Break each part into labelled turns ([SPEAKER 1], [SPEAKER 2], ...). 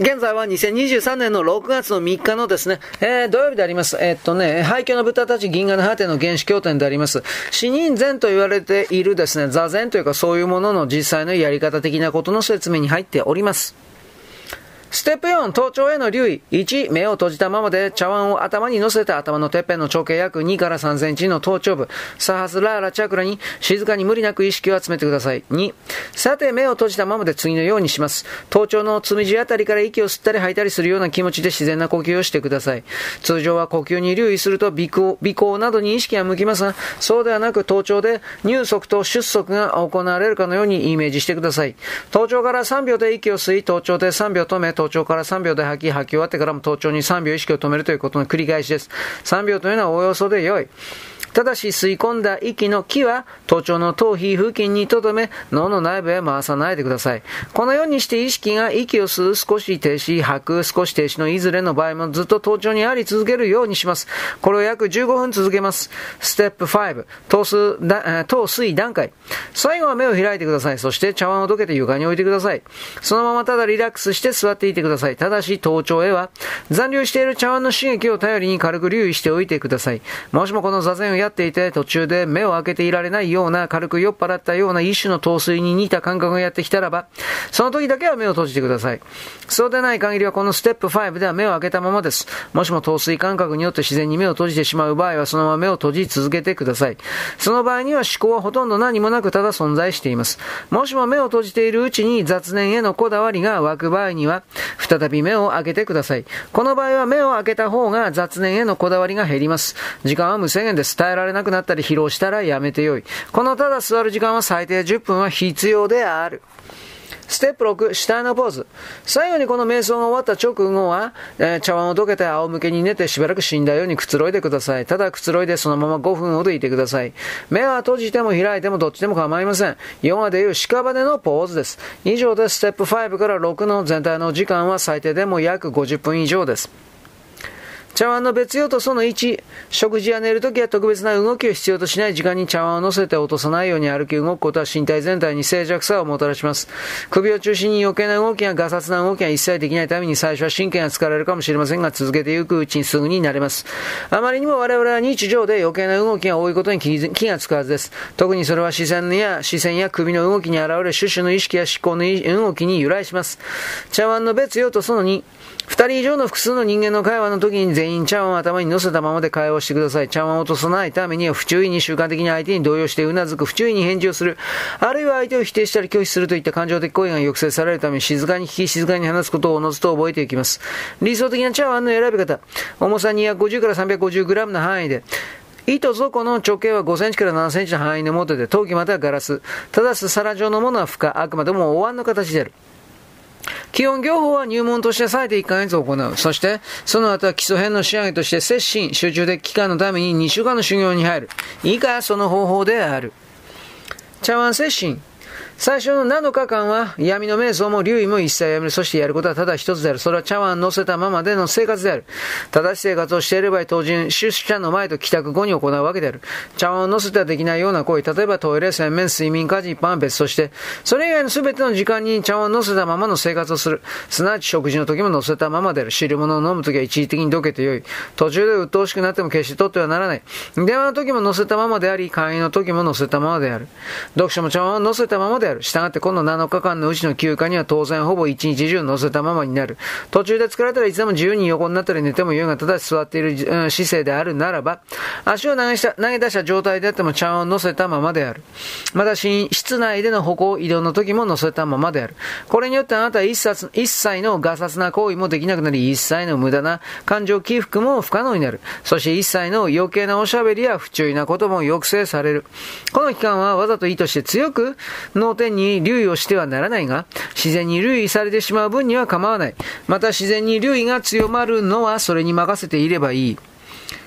[SPEAKER 1] 現在は2023年の6月の3日のですね、えー、土曜日であります。えー、っとね、廃墟の豚たち銀河の果ての原始経典であります。死人禅と言われているですね、座禅というかそういうものの実際のやり方的なことの説明に入っております。ステップ4、頭頂への留意。1、目を閉じたままで茶碗を頭に乗せて頭のてっぺんの直径約2から3センチの頭頂部、サハスラーラチャクラに静かに無理なく意識を集めてください。2、さて目を閉じたままで次のようにします。頭頂のつみじあたりから息を吸ったり吐いたりするような気持ちで自然な呼吸をしてください。通常は呼吸に留意すると鼻孔、鼻孔などに意識が向きますが、そうではなく頭頂で入足と出足が行われるかのようにイメージしてください。頭頂から3秒で息を吸い、頭頂で3秒止め、頭頂から3秒で吐き、吐き終わってからも頭頂に3秒意識を止めるということの繰り返しです。3秒というのはおよそで良い。ただし吸い込んだ息の気は頭頂の頭皮付近に留め脳の内部へ回さないでください。このようにして意識が息を吸う少し停止、吐く少し停止のいずれの場合もずっと頭頂にあり続けるようにします。これを約15分続けます。ステップ5、頭数だ頭水段階。最後は目を開いてください。そして茶碗をどけて床に置いてください。そのままただリラックスして座っていてください。ただし頭頂へは残留している茶碗の刺激を頼りに軽く留意しておいてください。もしもこの座禅をやっていて途中で目を開けていられないような軽く酔っ払ったような一種の陶酔に似た感覚がやってきたらば、その時だけは目を閉じてください。そうでない限りはこのステップ5では目を開けたままです。もしも陶酔感覚によって自然に目を閉じてしまう場合はそのまま目を閉じ続けてください。その場合には思考はほとんど何もなくただ存在しています。もしも目を閉じているうちに雑念へのこだわりが湧く場合には、再び目を開けてください。この場合は目を開けた方が雑念へのこだわりが減ります。時間は無制限です。えられなくなったり疲労したらやめてよい。このただ座る時間は最低10分は必要である。ステップ6、下のポーズ。最後にこの瞑想が終わった直後は、えー、茶碗をどけて仰向けに寝てしばらく死んだようにくつろいでください。ただくつろいでそのまま5分ほどいてください。目は閉じても開いてもどっちでも構いません。4話でいう屍のポーズです。以上でステップ5から6の全体の時間は最低でも約50分以上です。茶碗の別用とその1、食事や寝るときは特別な動きを必要としない時間に茶碗を乗せて落とさないように歩き動くことは身体全体に静寂さをもたらします。首を中心に余計な動きやガサツな動きが一切できないために最初は神経が疲れるかもしれませんが続けていくうちにすぐになれます。あまりにも我々は日常で余計な動きが多いことに気がつくはずです。特にそれは視線や視線や首の動きに現れ、種々の意識や思考の動きに由来します。茶碗の別用とその2、二人以上の複数の人間の会話の時に全員茶碗を頭に乗せたままで会話をしてください。茶碗を落とさないためには不注意に習慣的に相手に動揺してうなずく、不注意に返事をする、あるいは相手を否定したり拒否するといった感情的行為が抑制されるため静かに聞き静かに話すことをおのずと覚えていきます。理想的な茶碗の選び方。重さ250から350グラムの範囲で、糸底の直径は5センチから7センチの範囲のもとで、陶器またはガラス。ただし皿状のものは負荷、あくまでもお椀の形である。基本業法は入門として最低1ヶ月行う。そして、その後は基礎編の仕上げとして、接心、集中的期間のために2週間の修行に入る。以下、その方法である。茶碗接心。最初の7日間は闇の瞑想も留意も一切やめる。そしてやることはただ一つである。それは茶碗乗せたままでの生活である。正しい生活をしていれば当人、出社の前と帰宅後に行うわけである。茶碗を乗せてはできないような行為、例えばトイレ、洗面、睡眠、家事、一般は別として、それ以外の全ての時間に茶碗を乗せたままの生活をする。すなわち食事の時も乗せたままである。汁物を飲む時は一時的にどけてよい。途中で鬱陶しくなっても決して取ってはならない。電話の時も乗せたままであり、会員の時も乗せたままである。読書も茶碗を乗せたままである。従ってこの7日間のうちの休暇には当然ほぼ一日中乗せたままになる。途中で疲れたらいつでも自由に横になったり寝てもよいが、ただし座っている、うん、姿勢であるならば、足を投げした投げ出した状態であっても茶碗を乗せたままである。また、室内での歩行移動の時も乗せたままである。これによってあなたは一切一切のガサツな行為もできなくなり、一切の無駄な感情起伏も不可能になる。そして一切の余計なおしゃべりや不注意なことも抑制される。この期間はわざと意図して強く脳天に留意をしてはならないが、自然に留意されてしまう分には構わない。また自然に留意が強まるのはそれに任せていればいい。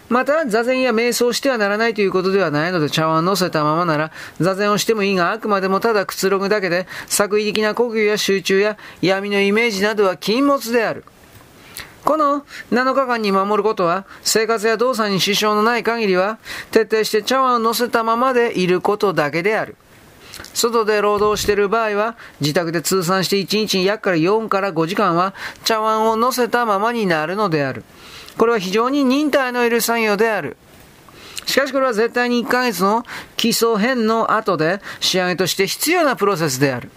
[SPEAKER 1] また、座禅や瞑想してはならないということではないので、茶碗を乗せたままなら、座禅をしてもいいが、あくまでもただくつろぐだけで、作為的な呼吸や集中や闇のイメージなどは禁物である。この7日間に守ることは、生活や動作に支障のない限りは、徹底して茶碗を乗せたままでいることだけである。外で労働している場合は、自宅で通算して1日に約から4から5時間は茶碗を乗せたままになるのである。これは非常に忍耐のいる作業である。しかしこれは絶対に1ヶ月の基礎編の後で仕上げとして必要なプロセスである。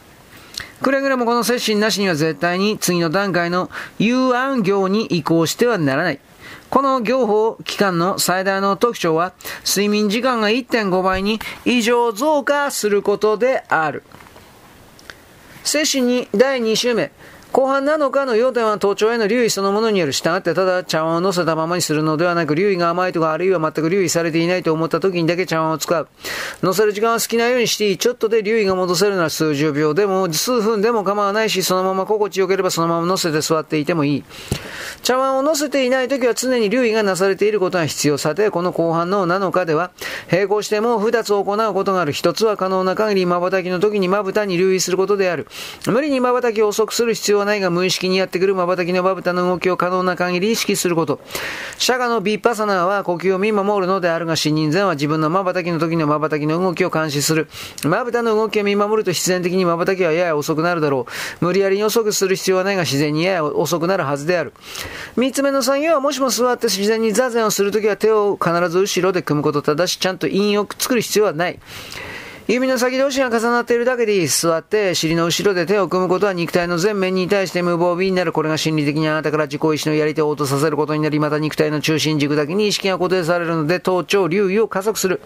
[SPEAKER 1] くれぐれもこの接心なしには絶対に次の段階の有案業に移行してはならない。この業法期間の最大の特徴は、睡眠時間が1.5倍に異常増加することである。接種に第2週目。後半7日の要点は頭頂への留意そのものによる。従ってただ茶碗を乗せたままにするのではなく、留意が甘いとか、あるいは全く留意されていないと思った時にだけ茶碗を使う。乗せる時間は好きなようにしていい。ちょっとで留意が戻せるなら数十秒でも数分でも構わないし、そのまま心地よければそのまま乗せて座っていてもいい。茶碗を乗せていない時は常に留意がなされていることが必要。さて、この後半の7日では、並行しても2つ行うことがある。1つは可能な限り瞬きの時にまぶたに留意することである。無理に瞬きを遅くする必要はないが、無意識にやってくる瞬きのまぶたの動きを可能な限り意識すること。釈迦のビッパサナーは呼吸を見守るのであるが、新人前は自分の瞬きの時の瞬きの動きを監視する。まぶたの動きを見守ると必然的に瞬きはやや遅くなるだろう。無理やりに遅くする必要はないが、自然にやや遅くなるはずである。三つ目の作業は、もしも座って自然に座禅をするときは手を必ず後ろで組むこと。ただし、ちゃんと陰を作る必要はない。指の先同士が重なっているだけでいい。座って、尻の後ろで手を組むことは肉体の全面に対して無防備になる。これが心理的にあなたから自己意志のやり手を落とさせることになり、また肉体の中心軸だけに意識が固定されるので、頭頂留意を加速する。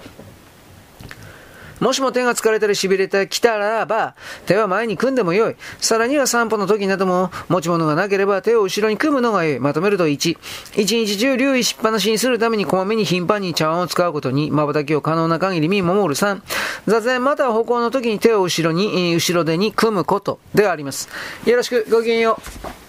[SPEAKER 1] もしも手が疲れたり痺れてきたらば、手は前に組んでもよい。さらには散歩の時なども、持ち物がなければ手を後ろに組むのがよい。まとめると1。一日中留意しっぱなしにするためにこまめに頻繁に茶碗を使うことに、瞬きを可能な限り見守る3。座禅または歩行の時に手を後ろに、後ろ手に組むことであります。よろしく、ごきげんよう。